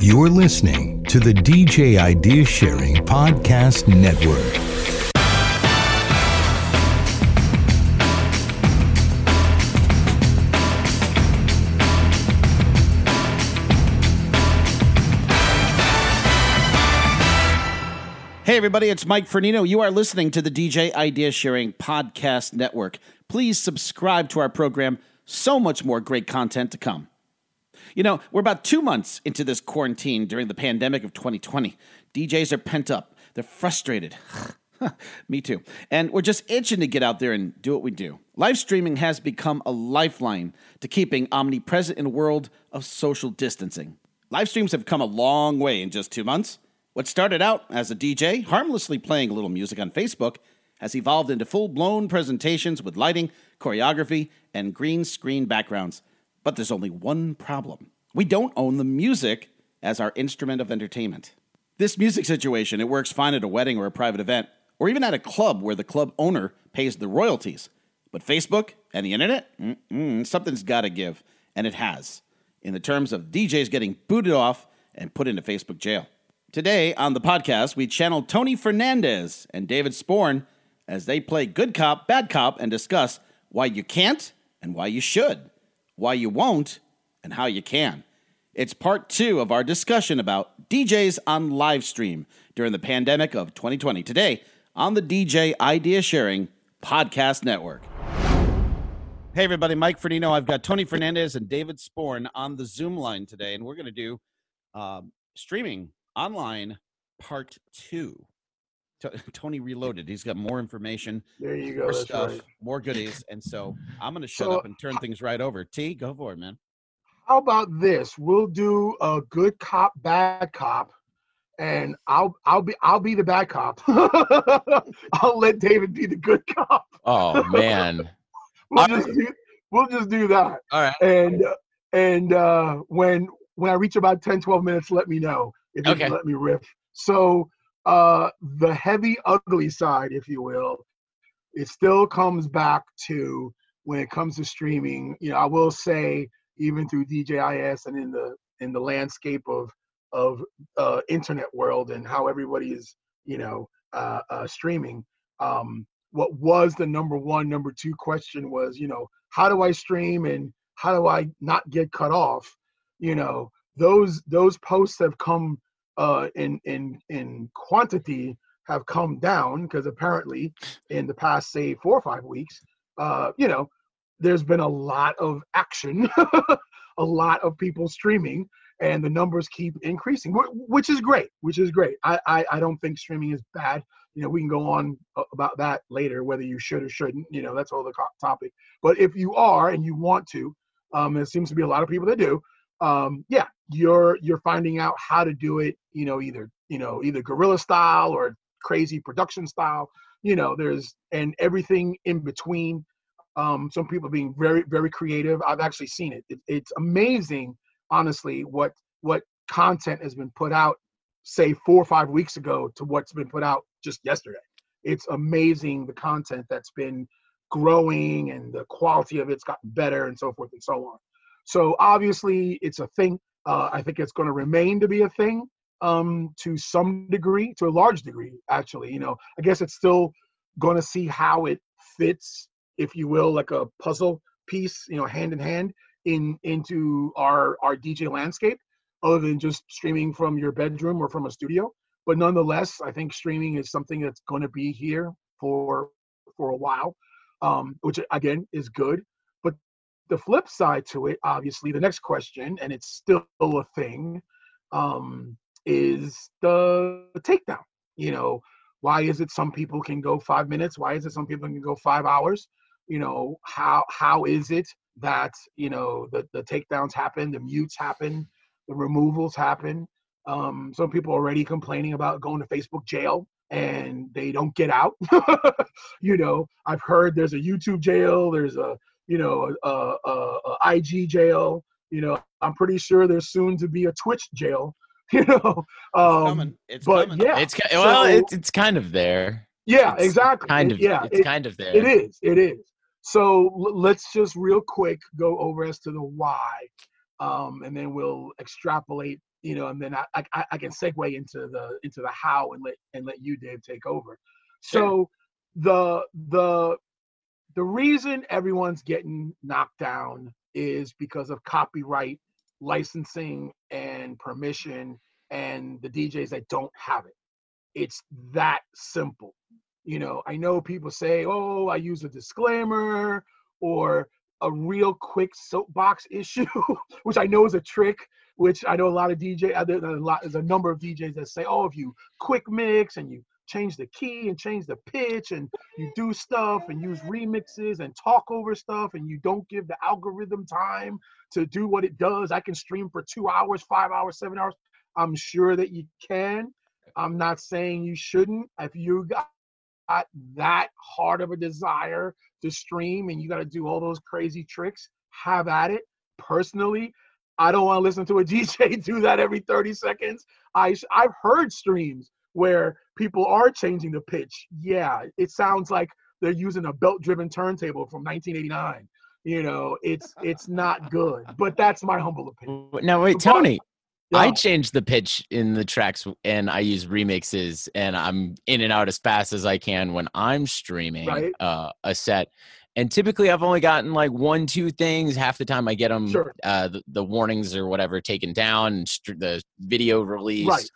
You're listening to the DJ Idea Sharing Podcast Network. Hey, everybody, it's Mike Fernino. You are listening to the DJ Idea Sharing Podcast Network. Please subscribe to our program. So much more great content to come. You know, we're about two months into this quarantine during the pandemic of 2020. DJs are pent up, they're frustrated. Me too. And we're just itching to get out there and do what we do. Live streaming has become a lifeline to keeping omnipresent in a world of social distancing. Live streams have come a long way in just two months. What started out as a DJ harmlessly playing a little music on Facebook has evolved into full blown presentations with lighting, choreography, and green screen backgrounds. But there's only one problem we don't own the music as our instrument of entertainment. This music situation, it works fine at a wedding or a private event, or even at a club where the club owner pays the royalties. But Facebook and the internet, something's got to give, and it has, in the terms of DJs getting booted off and put into Facebook jail. Today on the podcast, we channel Tony Fernandez and David Sporn as they play good cop, bad cop, and discuss why you can't and why you should, why you won't and how you can. It's part two of our discussion about DJs on live stream during the pandemic of 2020. Today on the DJ Idea Sharing Podcast Network. Hey, everybody, Mike Fernino. I've got Tony Fernandez and David Sporn on the Zoom line today, and we're going to do um, streaming online part two. T- Tony reloaded. He's got more information, There you go. more stuff, right. more goodies, and so I'm going to shut So, up and turn things right over. T, go for it, man. How about this? We'll do a good cop, bad cop, and I'll I'll be I'll be the bad cop. I'll let David be the good cop. Oh man. We'll just do we'll just do that. All right. And and uh, when when I reach about 10, 12 minutes, let me know if you Okay. can let me riff. So uh, the heavy ugly side, if you will, it still comes back to when it comes to streaming. You know, I will say even through DJIS and in the in the landscape of of uh, internet world and how everybody is you know uh, uh, streaming. Um, what was the number one, number two question was you know how do I stream and how do I not get cut off? You know those those posts have come uh, in in in quantity have come down because apparently in the past say four or five weeks, uh, you know, there's been a lot of action, a lot of people streaming, and the numbers keep increasing, which is great. Which is great. I I, I don't think streaming is bad. You know, we can go on about that later, whether you should or shouldn't. You know, that's all the topic. But if you are and you want to, um, there seems to be a lot of people that do. Um, yeah, you're you're finding out how to do it. You know, either you know either guerrilla style or crazy production style. You know, there's and everything in between. Um, some people being very very creative. I've actually seen it. it. It's amazing, honestly, what what content has been put out, say four or five weeks ago, to what's been put out just yesterday. It's amazing the content that's been growing and the quality of it's gotten better and so forth and so on. So obviously, it's a thing. Uh, I think it's going to remain to be a thing um, to some degree, to a large degree, actually. You know, I guess it's still going to see how it fits, if you will, like a puzzle piece, you know, hand in hand in into our our DJ landscape, other than just streaming from your bedroom or from a studio. But nonetheless, I think streaming is something that's going to be here for for a while, um, which again is good. The flip side to it, obviously, the next question, and it's still a thing, um, is the takedown. You know, why is it some people can go five minutes? Why is it some people can go five hours? You know, how how is it that you know the the takedowns happen, the mutes happen, the removals happen? Um, some people are already complaining about going to Facebook jail and they don't get out. you know, I've heard there's a YouTube jail, there's a you know a, a, a IG jail. You know, I'm pretty sure there's soon to be a Twitch jail. You know, um, coming. It's but coming. yeah, It's well, So- it's it's kind of there. yeah, It's exactly. Kind It- of. yeah, It's it- kind of there. it is. It is. So l- let's just real quick go over as to the why, um, and then we'll extrapolate. You know, and then I, I I can segue into the into the how and let and let you Dave take over. So the the the reason everyone's getting knocked down is because of copyright licensing and permission and the DJs that don't have it. It's that simple. You know, I know people say, oh, I use a disclaimer or a real quick soapbox issue, which I know is a trick, which I know a lot of DJ, a lot, there's a number of DJs that say, oh, if you quick mix and you change the key and change the pitch and you do stuff and use remixes and talk over stuff and you don't give the algorithm time to do what it does. I can stream for two hours, five hours, seven hours. I'm sure that you can. I'm not saying you shouldn't. If you got that hard of a desire to stream and you got to do all those crazy tricks, have at it. Personally, I don't want to listen to a DJ do that every 30 seconds. I I've heard streams where people are changing the pitch. Yeah, it sounds like they're using a belt-driven turntable from 1989. You know, it's it's not good. But that's my humble opinion. Now wait, Tony. Yeah. I change the pitch in the tracks and I use remixes and I'm in and out as fast as I can when I'm streaming right. uh, a set. And typically I've only gotten like one, two things. Half the time I get them, sure. uh, the, the, warnings or whatever taken down, the video released. Right.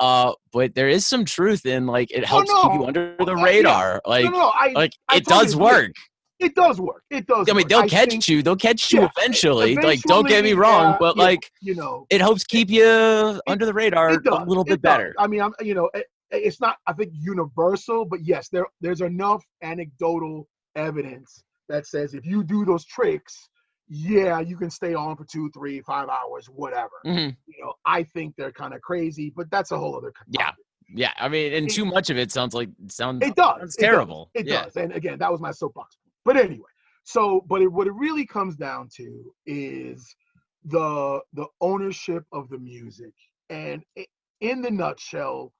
Uh, but there is some truth in like it oh, helps oh, no. keep you under the radar. Yeah. Like, no, no, I, like I it does work. It does work. It does. I mean, they'll work. catch you. They'll catch you eventually. eventually. Like, don't get me wrong, yeah, but like, you know, it helps keep you it, under the radar a little bit better. I mean, I'm, you know, it, it's not, I think, universal, but yes, there, there's enough anecdotal evidence that says if you do those tricks, yeah, you can stay on for two, three, five hours, whatever. Mm-hmm. You know, I think they're kind of crazy, but that's a whole other. Yeah, yeah. I mean, and it, too much of it sounds like sounds. It does. Sounds terrible. It does. It yeah. does. And again, that was my soapbox. But anyway, so but it, what it really comes down to is the the ownership of the music, and in the nutshell,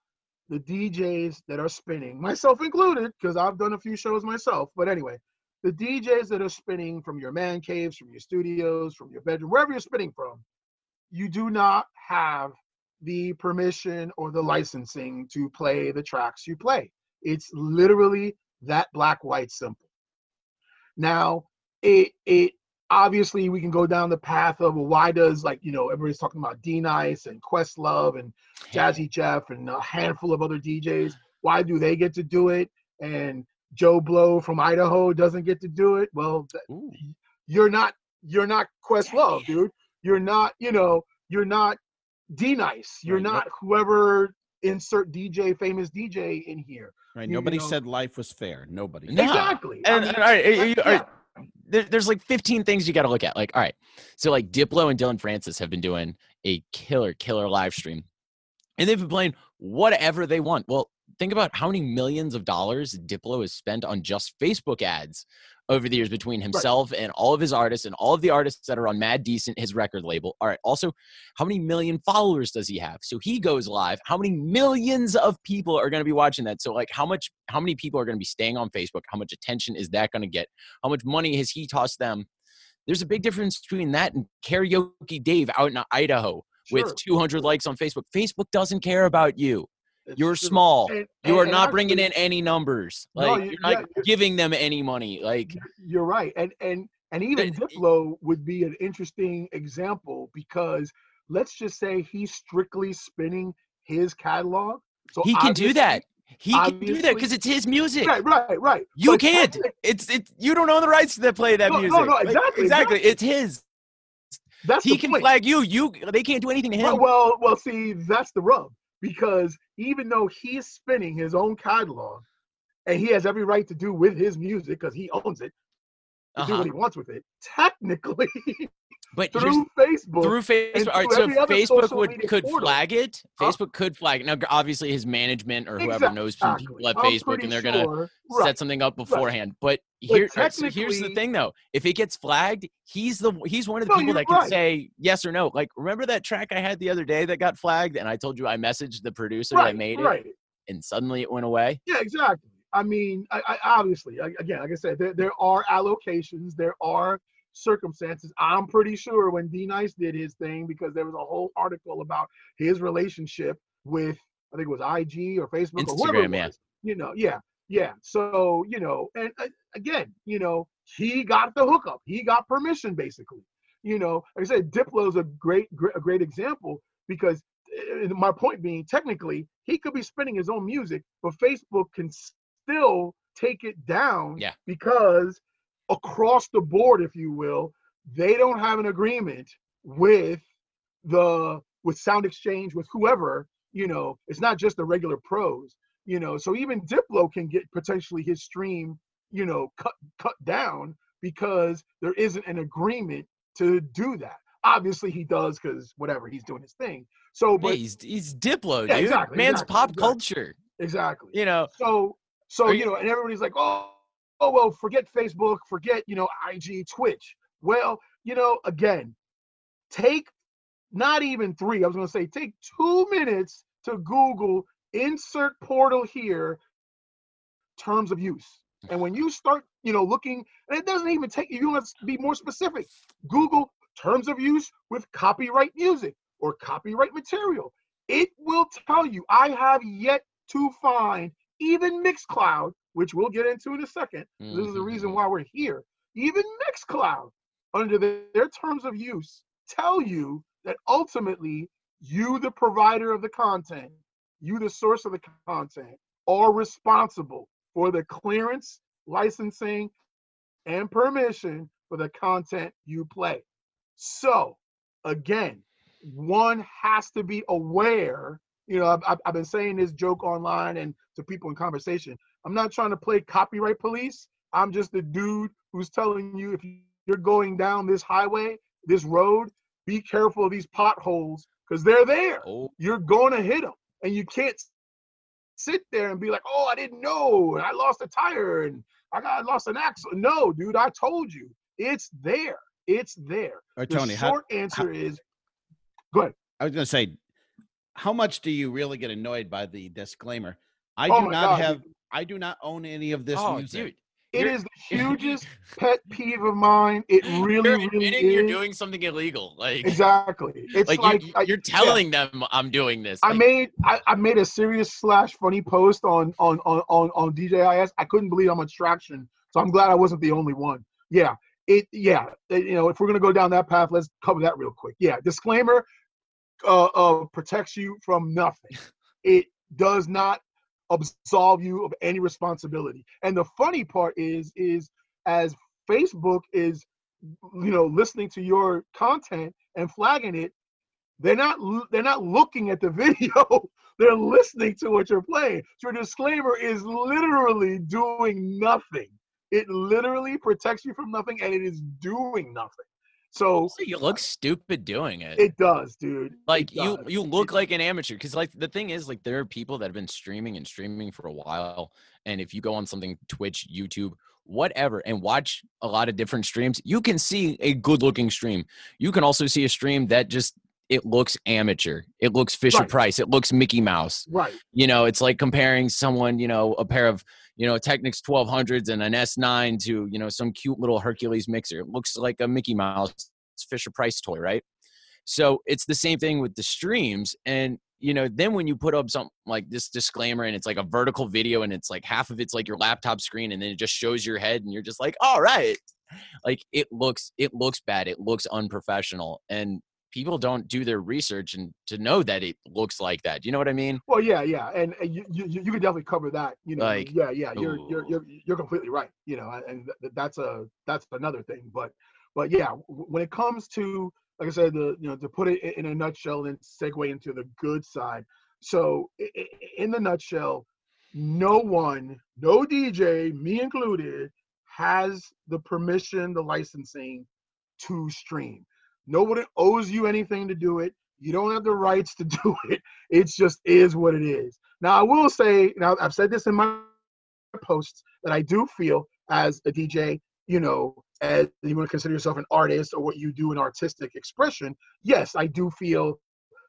the DJs that are spinning, myself included, because I've done a few shows myself. But anyway, the DJs that are spinning from your man caves, from your studios, from your bedroom, wherever you're spinning from, you do not have the permission or the licensing to play the tracks you play. It's literally that black white simple. Now, it it obviously we can go down the path of well, why does like you know everybody's talking about D-Nice and Questlove and Jazzy Jeff and a handful of other DJs. Why do they get to do it? And Joe Blow from Idaho doesn't get to do it. Well, Ooh. you're not you're not Questlove, dude. You're not you know you're not D-Nice. You're right. not whoever insert DJ famous DJ in here. Right. You, Nobody you know. said life was fair. Nobody. Exactly. And, I mean, all right, all right, there, there's like 15 things you got to look at. Like, all right, so like Diplo and Dillon Francis have been doing a killer, killer live stream, and they've been playing whatever they want. Well, think about how many millions of dollars Diplo has spent on just Facebook ads over the years between himself right. and all of his artists and all of the artists that are on Mad Decent, his record label. All right. Also, how many million followers does he have? So he goes live. How many millions of people are going to be watching that? So like how much how many people are going to be staying on Facebook? How much attention is that going to get? How much money has he tossed them? There's a big difference between that and karaoke Dave out in Idaho sure. with 200 likes on Facebook. Facebook doesn't care about you. You're small. And, you are not bringing in any numbers. Like no, you, are not yeah, giving them any money. Like you're right. And and and even Diplo would be an interesting example because let's just say he's strictly spinning his catalog. So he can do that. He can do that because it's his music. Right, right, right. You but can't. It's it's you don't own the rights to play that no, music. No, no, exactly, like, exactly. exactly. It's his. That's he can point. flag you. You they can't do anything to him. Well, well, see, that's the rub because even though he's spinning his own catalog and he has every right to do with his music because he owns it to uh-huh. do what he wants with it technically but through facebook through facebook all right so facebook would could portal. flag it facebook could flag it now obviously his management or whoever exactly. knows people at I'm facebook and they're gonna right. set something up beforehand right. but here, so here's the thing though if it gets flagged he's the he's one of the no, people that can right. say yes or no like remember that track i had the other day that got flagged and i told you i messaged the producer that made it and suddenly it went away yeah exactly I mean, I, I obviously, I, again, like I said, there, there are allocations, there are circumstances. I'm pretty sure when D Nice did his thing, because there was a whole article about his relationship with, I think it was IG or Facebook Instagram, or whatever it was. yeah. You know, yeah, yeah. So you know, and uh, again, you know, he got the hookup. He got permission, basically. You know, like I said, Diplo's a great, great a great example because uh, my point being, technically, he could be spinning his own music, but Facebook can still take it down Yeah. because across the board, if you will, they don't have an agreement with the with Sound Exchange with whoever. You know, it's not just the regular pros. You know, so even Diplo can get potentially his stream, you know, cut cut down because there isn't an agreement to do that. Obviously, he does because whatever he's doing his thing. So, but Hey, he's he's Diplo, Yeah, dude. exactly, Man's exactly, pop exactly. culture. exactly. You know, So so you you- know, and everybody's like, oh, oh well, forget Facebook, forget you know IG, Twitch. Well, you know, again, take not even three. I was gonna say take two minutes to Google insert portal here terms of use. And when you start, you know, looking, and it doesn't even take you have to be more specific. Google terms of use with copyright music or copyright material. It will tell you. I have yet to find even Mixcloud, which we'll get into in a second. This is the reason Mhm. why we're here. Even Mixcloud, under the- their terms of use, tell you that ultimately you, the provider of the content, you, the source of the content, are responsible for the clearance, licensing, and permission for the content you play. So, again, one has to be aware. You know, I've- I've been saying this joke online and to people in conversation. I'm not trying to play copyright police. I'm just the dude who's telling you if you're going down this highway, this road, be careful of these potholes because they're there. Oh, You're going to hit them, and you can't sit there and be like, "Oh, I didn't know, and I lost a tire, and I got I lost an axle." No, dude, I told you, it's there. It's there. Or The Tony, how, short answer is, go ahead. I was going to say, how much do you really get annoyed by the disclaimer? I Oh do not God, have. I do not own any of this oh music. dude. It You're- is the hugest pet peeve of mine. It really, you're really is. you're doing something illegal. Like, exactly. It's like, like, you, I- you're telling them I'm doing this. I Like, made I, I made a serious slash funny post on on on on on DJIS. I couldn't believe how much traction. So I'm glad I wasn't the only one. Yeah. It yeah. it- you know, if we're gonna go down that path, let's cover that real quick. Yeah. Disclaimer uh, uh protects you from nothing. It does not absolve you of any responsibility. And the funny part is is as Facebook is you know listening to your content and flagging it they're not they're not looking at the video. They're listening to what you're playing. So your disclaimer is literally doing nothing. It literally protects you from nothing and it is doing nothing so you look stupid doing it. it does dude like you does. you It look does. like an amateur because like the thing is like there are people that have been streaming and streaming for a while and if you go on something twitch youtube whatever and watch a lot of different streams you can see a good looking stream you can also see a stream that just it looks amateur it looks fisher Right. price it looks mickey mouse. Right. You know it's like comparing someone you know a pair of you know technics 1200s and an s9 to you know some cute little hercules mixer. It looks like a mickey mouse fisher price toy right? So it's the same thing with the streams and you know then when you put up something like this disclaimer and it's like a vertical video and it's like half of it's like your laptop screen and then it just shows your head and you're just like all right. Like it looks it looks bad it looks unprofessional and people don't do their research and to know that it looks like that you know what i mean? Well yeah yeah and, and you, you you can definitely cover that you know Like, yeah yeah you're, you're you're you're completely right you know and th- that's a that's another thing but but yeah when it comes to like i said the you know to put it in a nutshell and segue into the good side so in the nutshell no one no dj me included has the permission the licensing to stream nobody owes you anything to do it. You don't have the rights to do it. It just is what it is. Now i will say now i've said this in my posts that i do feel as a dj you know as you want to consider yourself an artist or what you do in artistic expression yes i do feel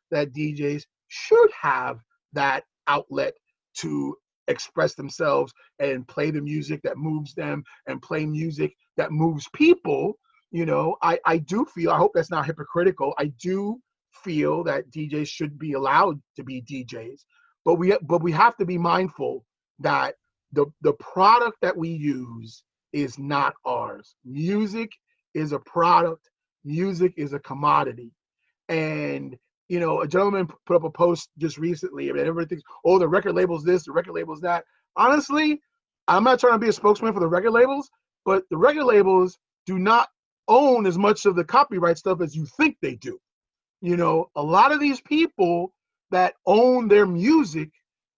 that djs should have that outlet to express themselves and play the music that moves them and play music that moves people you know i i do feel i hope that's not hypocritical i do feel that djs should be allowed to be djs but we but we have to be mindful that the the product that we use is not ours music is a product music is a commodity and you know, a gentleman put up a post just recently. I mean, everybody thinks, oh, the record label's this, the record label's that. Honestly, I'm not trying to be a spokesman for the record labels, but the record labels do not own as much of the copyright stuff as you think they do. You know, a lot of these people that own their music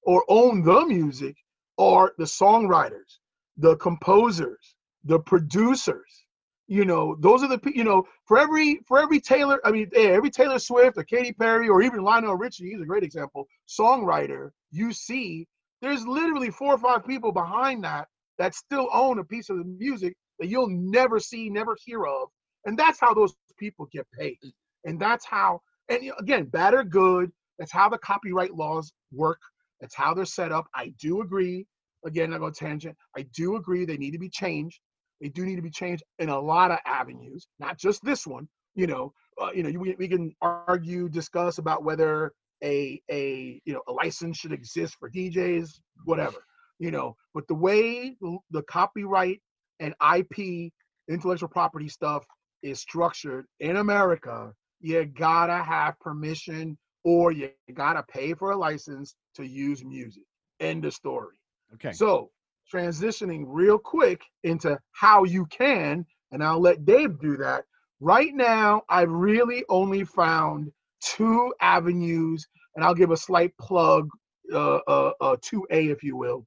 or own the music are the songwriters, the composers, the producers, you know, those are the you know for every for every Taylor, I mean, every Taylor Swift or Katy Perry or even Lionel Richie, he's a great example, songwriter. You see, there's literally four or five people behind that that still own a piece of the music that you'll never see, never hear of, and that's how those people get paid, and that's how. And again, bad or good, that's how the copyright laws work. That's how they're set up. I do agree. Again, I go tangent. I do agree they need to be changed they do need to be changed in a lot of avenues, not just this one. You know, uh, you know, we, we can argue, discuss about whether a a you know a license should exist for DJs, whatever. You know, but the way the, the copyright and IP, intellectual property stuff is structured in America, you gotta have permission or you gotta pay for a license to use music. End of story. Okay. So transitioning real quick into how you can, and I'll let Dave do that. Right now, I've really only found two avenues, and I'll give a slight plug, uh, uh, uh 2A, if you will.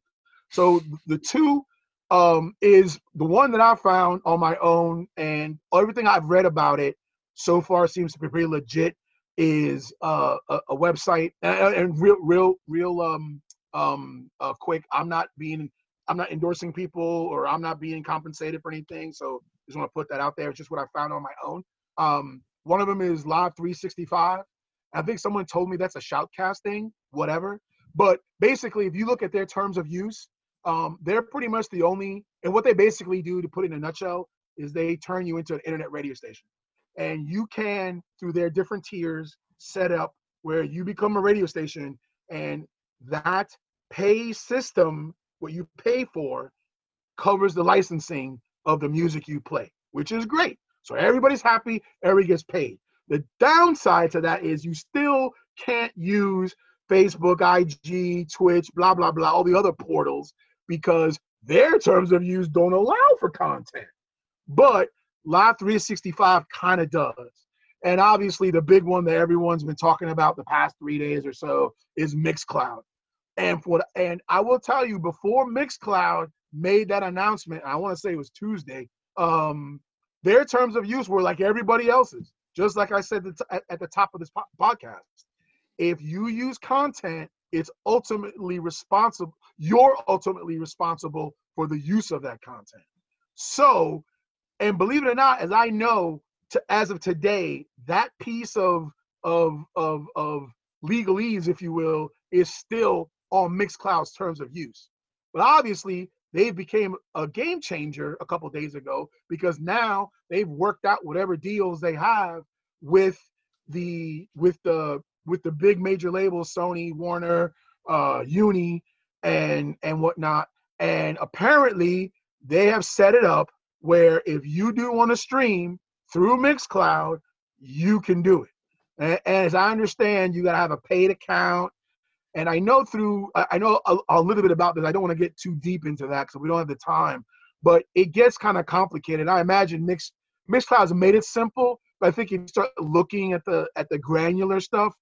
So the two um, is the one that I found on my own, and everything I've read about it so far seems to be pretty legit. Is uh, a, a, website and, and, real, real, real um, um, uh, quick. I'm not being I'm not endorsing people or I'm not being compensated for anything. So just want to put that out there. It's just what I found on my own. Um, one of them is Live 365. I think someone told me that's a shoutcast thing, whatever. But basically, if you look at their terms of use, um, they're pretty much the only, and what they basically do, to put it in a nutshell, is they turn you into an internet radio station. And you can, through their different tiers, set up where you become a radio station, and that pay system what you pay for covers the licensing of the music you play, which is great. So everybody's happy, everybody gets paid. The downside to that is you still can't use Facebook, IG, Twitch, blah, blah, blah, all the other portals because their terms of use don't allow for content. But Live 365 kind of does. And obviously, the big one that everyone's been talking about the past three days or so is Mixcloud. And for the, and I will tell you, before Mixcloud made that announcement, I want to say it was Tuesday. Um, their terms of use were like everybody else's, just like I said at, at the top of this podcast. If you use content, it's ultimately responsible. You're ultimately responsible for the use of that content. So, and believe it or not, as I know, to, as of today, that piece of of of of legalese, if you will, is still on Mixcloud's terms of use. But obviously, they became a game changer a couple days ago because now they've worked out whatever deals they have with the with the with the big major labels, Sony, Warner, uh, Uni, and and whatnot. And apparently, they have set it up where if you do want to stream through Mixcloud, you can do it. And, and as I understand, you got to have a paid account and I know through, I know a, a little bit about this. I don't want to get too deep into that because we don't have the time. But it gets kind of complicated. I imagine Mix Mixcloud's made it simple, but I think if you start looking at the at the granular stuff,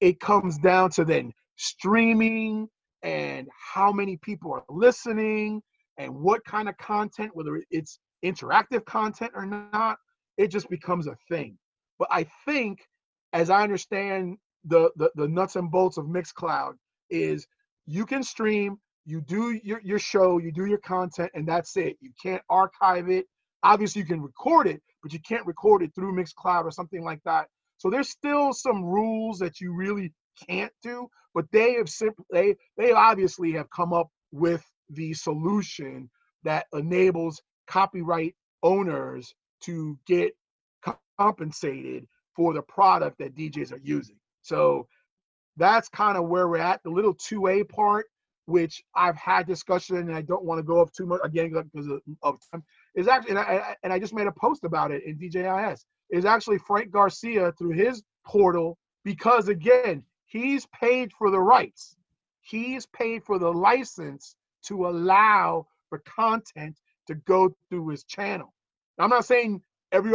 it comes down to then streaming and how many people are listening and what kind of content, whether it's interactive content or not, it just becomes a thing. But I think, as I understand the, the the nuts and bolts of Mixcloud is you can stream, you do your, your show, you do your content, and that's it. You can't archive it. Obviously, you can record it, but you can't record it through Mixcloud or something like that. So there's still some rules that you really can't do, but they have simply they they obviously have come up with the solution that enables copyright owners to get compensated for the product that DJs are using. So that's kind of where we're at. The little 2A part, which I've had discussion and I don't want to go up too much again because of, of time, is actually, and I, and I just made a post about it in DJIS, is actually Frank Garcia through his portal because again, he's paid for the rights. He's paid for the license to allow for content to go through his channel. Now, I'm not saying every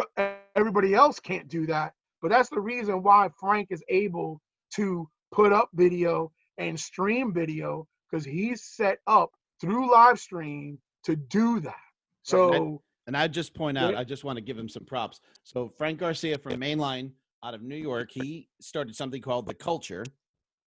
everybody else can't do that, but that's the reason why Frank is able to put up video and stream video because he's set up through live stream to do that. So. And I just point out, I just want to give him some props. So Frank Garcia from Mainline out of New York, he started something called the Culture.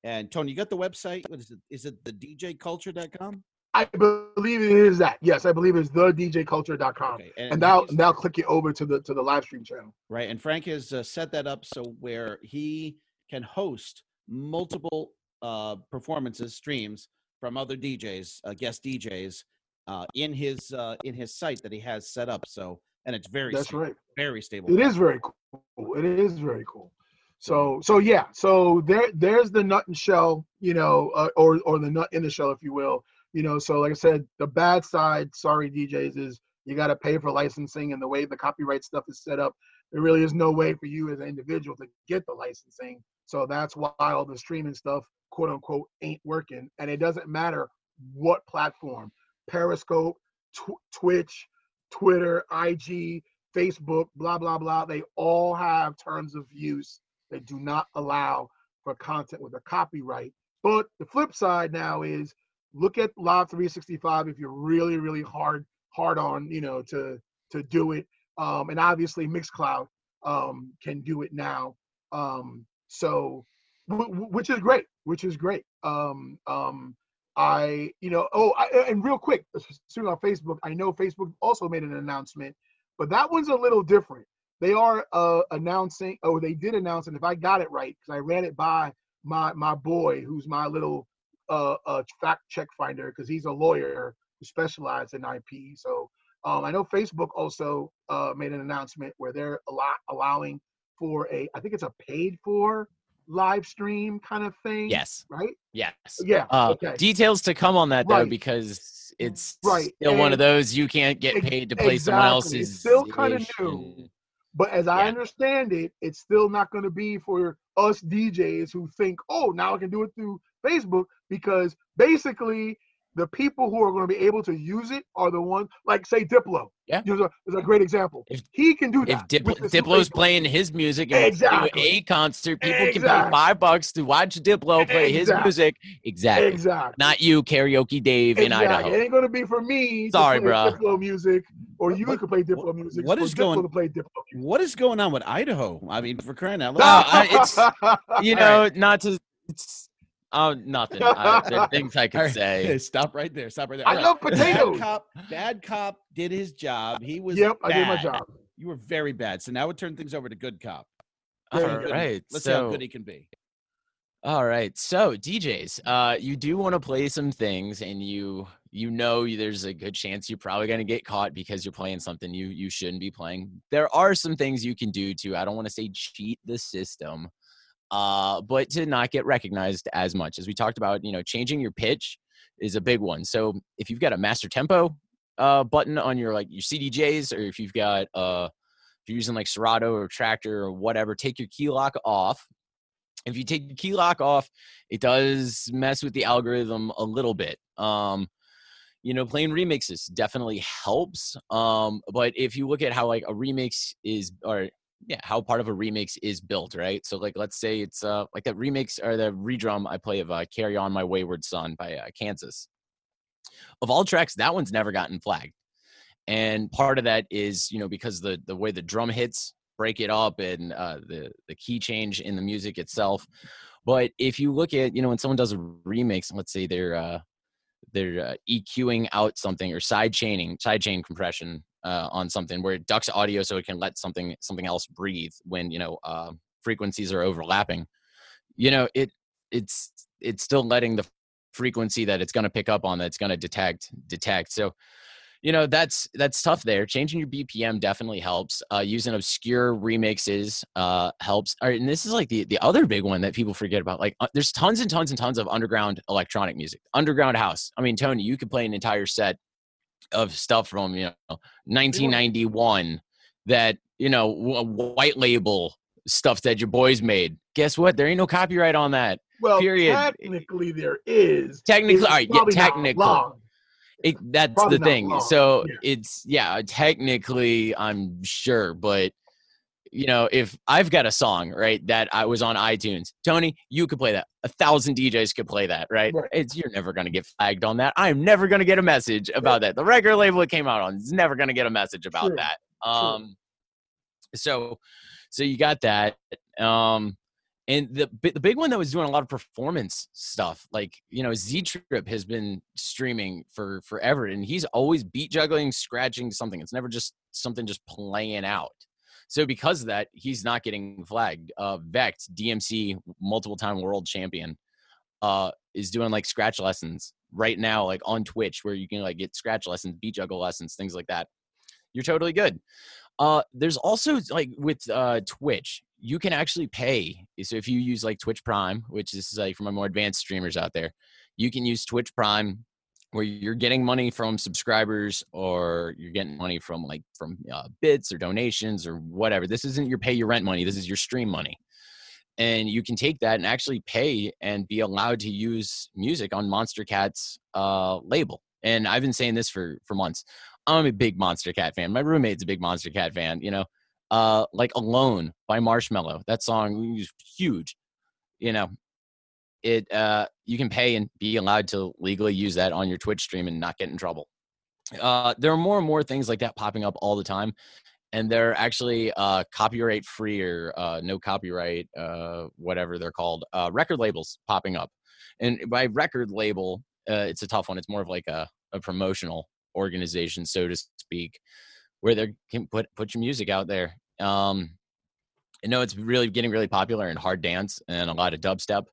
And Tony, you got the website? What is it? Is it the DJculture.com? I believe it is that. Yes, I believe it's the DJculture.com. Okay. And, and now now click it over to the to the live stream channel. Right. And Frank has uh, set that up so where he can host multiple uh, performances, streams from other DJs, uh, guest DJs, uh, in his uh, in his site that he has set up. So, and it's very that's stable, right, very stable. It is very cool. It is very cool. So so yeah, so there there's the nut and shell, you know, uh, or or the nut in the shell, if you will. You know, so like I said, the bad side, sorry DJs, is you got to pay for licensing and the way the copyright stuff is set up. There really is no way for you as an individual to get the licensing. So that's why all the streaming stuff, quote unquote, ain't working. And it doesn't matter what platform, Periscope, tw- Twitch, Twitter, IG, Facebook, blah blah blah. They all have terms of use that do not allow for content with a copyright. But the flip side now is look at Live 365 if you're really, really hard, hard on, you know, to to do it. Um, and obviously Mixcloud um, can do it now. Um, so, w- which is great, which is great. Um, um, I, you know, oh, I, and real quick, soon on Facebook, I know Facebook also made an announcement, but that one's a little different. They are uh, announcing, oh, they did announce, and if I got it right, because I ran it by my my boy, who's my little uh, a fact check finder because he's a lawyer who specializes in IP. So um, I know Facebook also uh, made an announcement where they're a lot allowing for a, I think it's a paid for live stream kind of thing. Yes. Right. Yes. Yeah. Uh, okay. Details to come on that though, because it's right. still and one of those you can't get paid to play exactly. someone else's. It's still kind of new. But as I understand it, it's still not going to be for us DJs who think, oh, now I can do it through Facebook because basically the people who are going to be able to use it are the ones like say Diplo. Yeah, is a, is a great example. If he can do that, if Diplo, Diplo's playing his music and exactly. a concert, people exactly. can pay five bucks to watch Diplo play exactly. his music. Exactly. Exactly. Not you, karaoke Dave in Idaho. It ain't going to be for me. Sorry, bro. Diplo music, or you what, could play Diplo music. What is going? To play Diplo music. What is going on with Idaho? I mean, for crying out loud. It's you know not to. It's Oh, nothing. I, there things I could right. say. Stop right there. Stop right there. I All love right. potatoes. Bad cop, bad cop did his job. He was. Yep, bad. I did my job. You were very bad. So now we turn things over to good cop. All right. Let's so, see how good he can be. All right. So DJs, uh, you do want to play some things, and you you know there's a good chance you're probably going to get caught because you're playing something you you shouldn't be playing. There are some things you can do to. I don't want to say cheat the system uh, but to not get recognized as much. As we talked about, you know, changing your pitch is a big one. So if you've got a master tempo uh, button on your like your CDJs, or if you've got uh, if you're using like Serato or Traktor or whatever, take your key lock off. If you take your key lock off, it does mess with the algorithm a little bit. Um, you know, playing remixes definitely helps. Um, but if you look at how like a remix is, or yeah how part of a remix is built right? So like let's say it's uh like that remix or the redrum i play of uh, carry on my wayward son by uh, kansas. Of all tracks that one's never gotten flagged. And part of that is you know because the the way the drum hits break it up and uh, the the key change in the music itself. But if you look at you know when someone does a remix let's say they're uh they're uh, EQing out something or side chaining, side chain compression uh, on something where it ducks audio so it can let something something else breathe when you know uh, frequencies are overlapping. You know, it it's it's still letting the frequency that it's going to pick up on that's going to detect detect. So you know that's that's tough there. Changing your bpm definitely helps. Uh, using obscure remixes uh, helps. And this is like the the other big one that people forget about. Like uh, there's tons and tons and tons of underground electronic music underground house. I mean tony you could play an entire set of stuff from you know 1991 that you know white label stuff that your boys made guess what there ain't no copyright on that well, period. technically there is. Technically, all right, yeah, technical. It, that's Probably the thing. long, So yeah. it's yeah, technically I'm sure, but you know, if I've got a song right that I was on iTunes, Tony, you could play that. A thousand DJs could play that, right? Right. It's you're never gonna get flagged on that. I'm never gonna get a message about that. The record label it came out on is never gonna get a message about True, that. Um, so so you got that. Um, and the the big one that was doing a lot of performance stuff, like you know, Z Trip has been streaming for forever, and he's always beat juggling, scratching something. It's never just something just playing out. So because of that, he's not getting flagged. Uh, Vekked, DMC, multiple time world champion, uh, is doing like scratch lessons right now, like on Twitch, where you can like get scratch lessons, beat juggle lessons, things like that. You're totally good. Uh, there's also like with uh, Twitch, you can actually pay. So if you use like Twitch Prime, which is like for my more advanced streamers out there, you can use Twitch Prime where you're getting money from subscribers or you're getting money from like from uh, bits or donations or whatever. This isn't your pay your rent money. This is your stream money. And you can take that and actually pay and be allowed to use music on Monster Cat's uh, label. And I've been saying this for for months. I'm a big Monster Cat fan. My roommate's a big Monster Cat fan. You know, uh, like "Alone" by Marshmello. That song was huge. You know, it uh, you can pay and be allowed to legally use that on your Twitch stream and not get in trouble. Uh, there are more and more things like that popping up all the time, and they're actually uh, copyright free or uh, no copyright, uh, whatever they're called, uh, record labels popping up. And by record label, uh, it's a tough one. It's more of like a, a promotional organization, so to speak, where they can put put your music out there. Um, I know it's really getting really popular in hard dance and a lot of dubstep.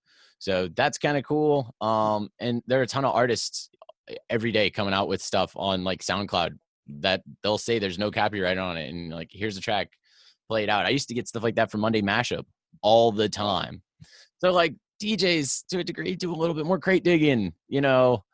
So that's kind of cool. Um, and there are a ton of artists eh, every day coming out with stuff on like SoundCloud that they'll say there's no copyright on it, and like here's a track, play it out. I used to get stuff like that from Monday Mashup all the time. So like DJs to a degree do a little bit more crate digging, you know.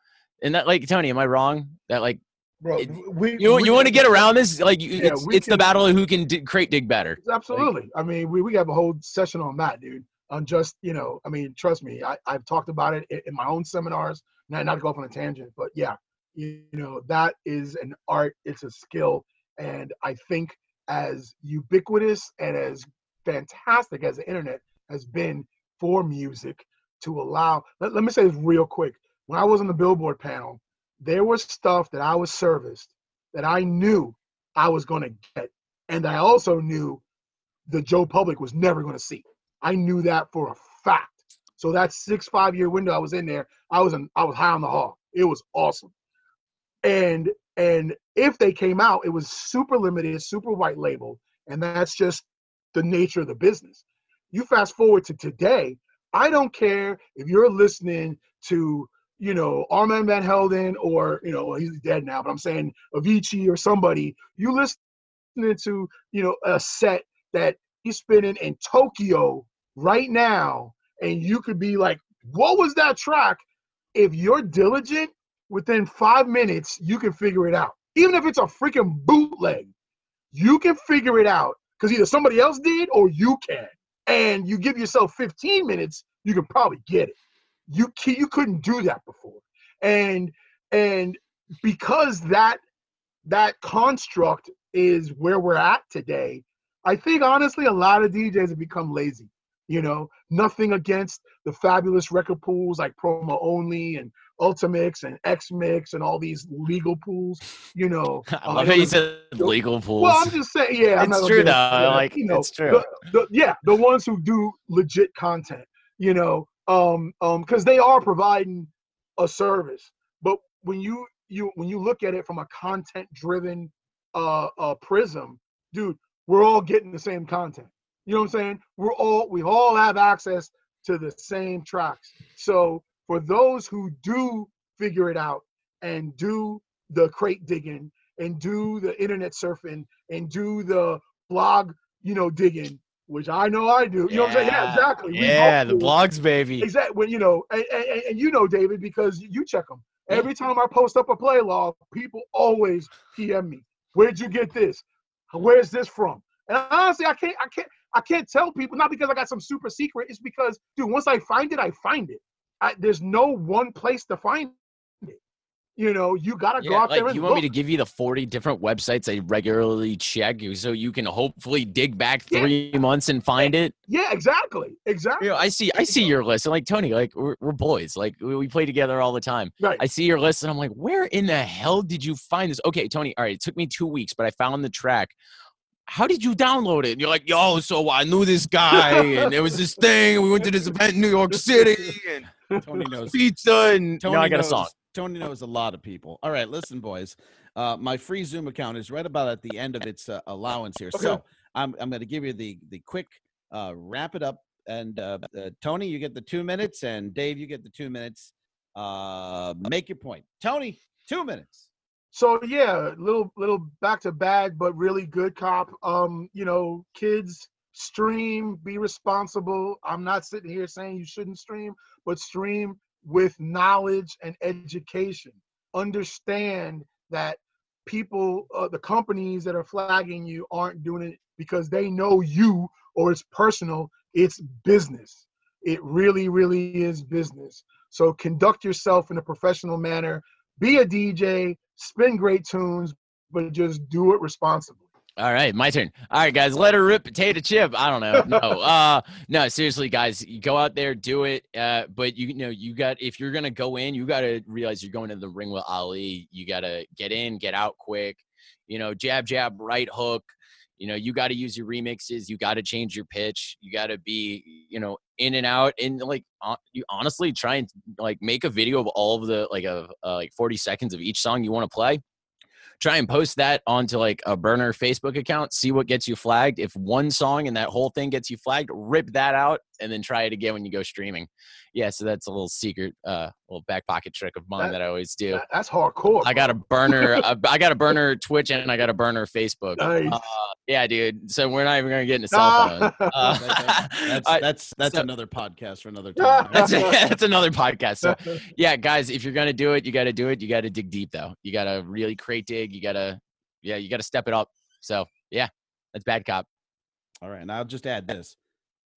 And that like Tony, am I wrong? That like Bro, It- we, you we you want to get around this? Like you, Yeah, it's it's the battle of who can d- crate dig better. Absolutely. I mean, we, we have a whole session on that, dude. On just, you know, I mean, trust me, I, I've talked about it in, in my own seminars, not, not to go off on a tangent, but yeah, you, you know, that is an art, it's a skill. And I think as ubiquitous and as fantastic as the internet has been for music to allow, let, let me say this real quick. When I was on the Billboard panel, there was stuff that I was serviced that I knew I was going to get. And I also knew the Joe public was never going to see. I knew that for a fact. So that six five year window I was in there, I was in, I was high on the hog. It was awesome. And and if they came out, it was super limited, super white label, and that's just the nature of the business. You fast forward to today, I don't care if you're listening to you know Armand Van Helden or you know he's dead now, but I'm saying Avicii or somebody. You listening to you know a set that he's spinning in Tokyo right now, and you could be like, "What was that track?" If you're diligent, within five minutes you can figure it out. Even if it's a freaking bootleg, you can figure it out because either somebody else did or you can. And you give yourself 15 minutes, you can probably get it. You you couldn't do that before, and and because that that construct is where we're at today, I think honestly a lot of DJs have become lazy. You know, nothing against the fabulous record pools like Promo Only and Ultimix and X Mix and all these legal pools. You know, I uh, love how you said legal pools. well, I'm just saying, yeah, I'm It's true, though, that, like, you know, it's true. The, the, yeah, the ones who do legit content, you know, um, um, because they are providing a service. But when you you when you look at it from a content driven uh, uh prism, dude, we're all getting the same content. You know what I'm saying? We're all we all have access to the same tracks. So for those who do figure it out and do the crate digging and do the internet surfing and do the blog, you know, digging, which I know I do. You know what I'm saying? Yeah, exactly. Yeah, the do. blogs, baby. Exactly. When you know, and, and, and you know, David, because you check them. Every time I post up a play log, people always PM me. Where'd you get this? Where's this from? And honestly, I can't, I can't, I can't tell people. Not because I got some super secret. It's because, dude, once I find it, I find it. I, there's no one place to find it. You know, you gotta go Yeah, out there like and you want me to give you the 40 different websites I regularly check you so you can hopefully dig back Yeah. three months and find it. Yeah, exactly, exactly. You know, I see I see your list and like Tony, like we're, we're boys. Like we, we play together all the time. Right. I see your list and I'm like, where in the hell did you find this? Okay, Tony, all right, it took me two weeks, but I found the track. How did you download it? And you're like, yo, so I knew this guy and there was this thing, and we went to this event in New York City and Tony knows. pizza and Tony now I got knows, a song. Tony knows a lot of people. All right, listen, boys. Uh, my free Zoom account is right about at the end of its uh, allowance here. So I'm, I'm going to give you the the quick uh, wrap it up. And uh, uh, Tony, you get the two minutes, and Dave, you get the two minutes. Uh, make your point. Tony, two minutes. So yeah, little little back to bad, but really good cop. Um, you know, kids stream, be responsible. I'm not sitting here saying you shouldn't stream, but stream with knowledge and education. Understand that people, uh, the companies that are flagging you aren't doing it because they know you or it's personal. It's business. It really, really is business. So conduct yourself in a professional manner. Be a DJ, spin great tunes, but just do it responsibly. All right, my turn. All right, guys, let her rip potato chip. I don't know. No, uh, no, seriously, guys, you go out there, do it. Uh, but you, know, you got if you're gonna go in, you gotta realize you're going to the ring with Ali. You gotta get in, get out quick. You know, jab, jab, right hook. You know, you got to use your remixes. You got to change your pitch. You got to be, you know, in and out. And like, uh, you honestly try and like make a video of all of the like of uh, like 40 seconds of each song you want to play try and post that onto like a burner Facebook account, see what gets you flagged. If one song and that whole thing gets you flagged, rip that out and then try it again when you go streaming. Yeah, so that's a little secret, uh, little back pocket trick of mine That- that, I always do. That- that's hardcore. I got a burner, uh, I got a burner Twitch and I got a burner Facebook. Nice. Uh, yeah, dude. So we're not even gonna get into cell phone. Uh, That's I- that's that's so- another podcast for another time. that's that's another podcast. So yeah, guys, if you're gonna do it, you got to do it. You got to dig deep though. You got to really crate dig. You got to, yeah, you got to step it up. So yeah, that's bad cop. All right, and I'll just add this: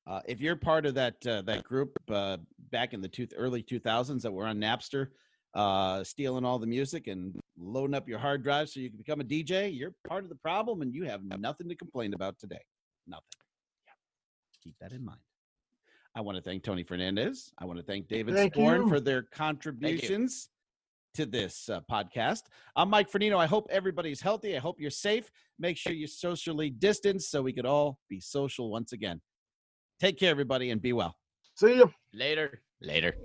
uh, if you're part of that uh, that group uh, back in the two, early 2000s that were on Napster, uh, stealing all the music and loading up your hard drive so you can become a DJ, you're part of the problem, and you have nothing to complain about today. Nothing. Keep that in mind. I want to thank Tony Fernandez. I want to thank David Thank Sporn you. for their contributions to this uh, podcast. I'm Mike Fernino. I hope everybody's healthy. I hope you're safe. Make sure you socially distance so we could all be social once again. Take care, everybody, and be well. See you Later. Later.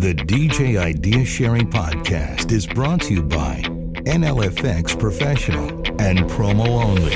The DJ Idea Sharing Podcast is brought to you by NLFX Professional and Promo Only.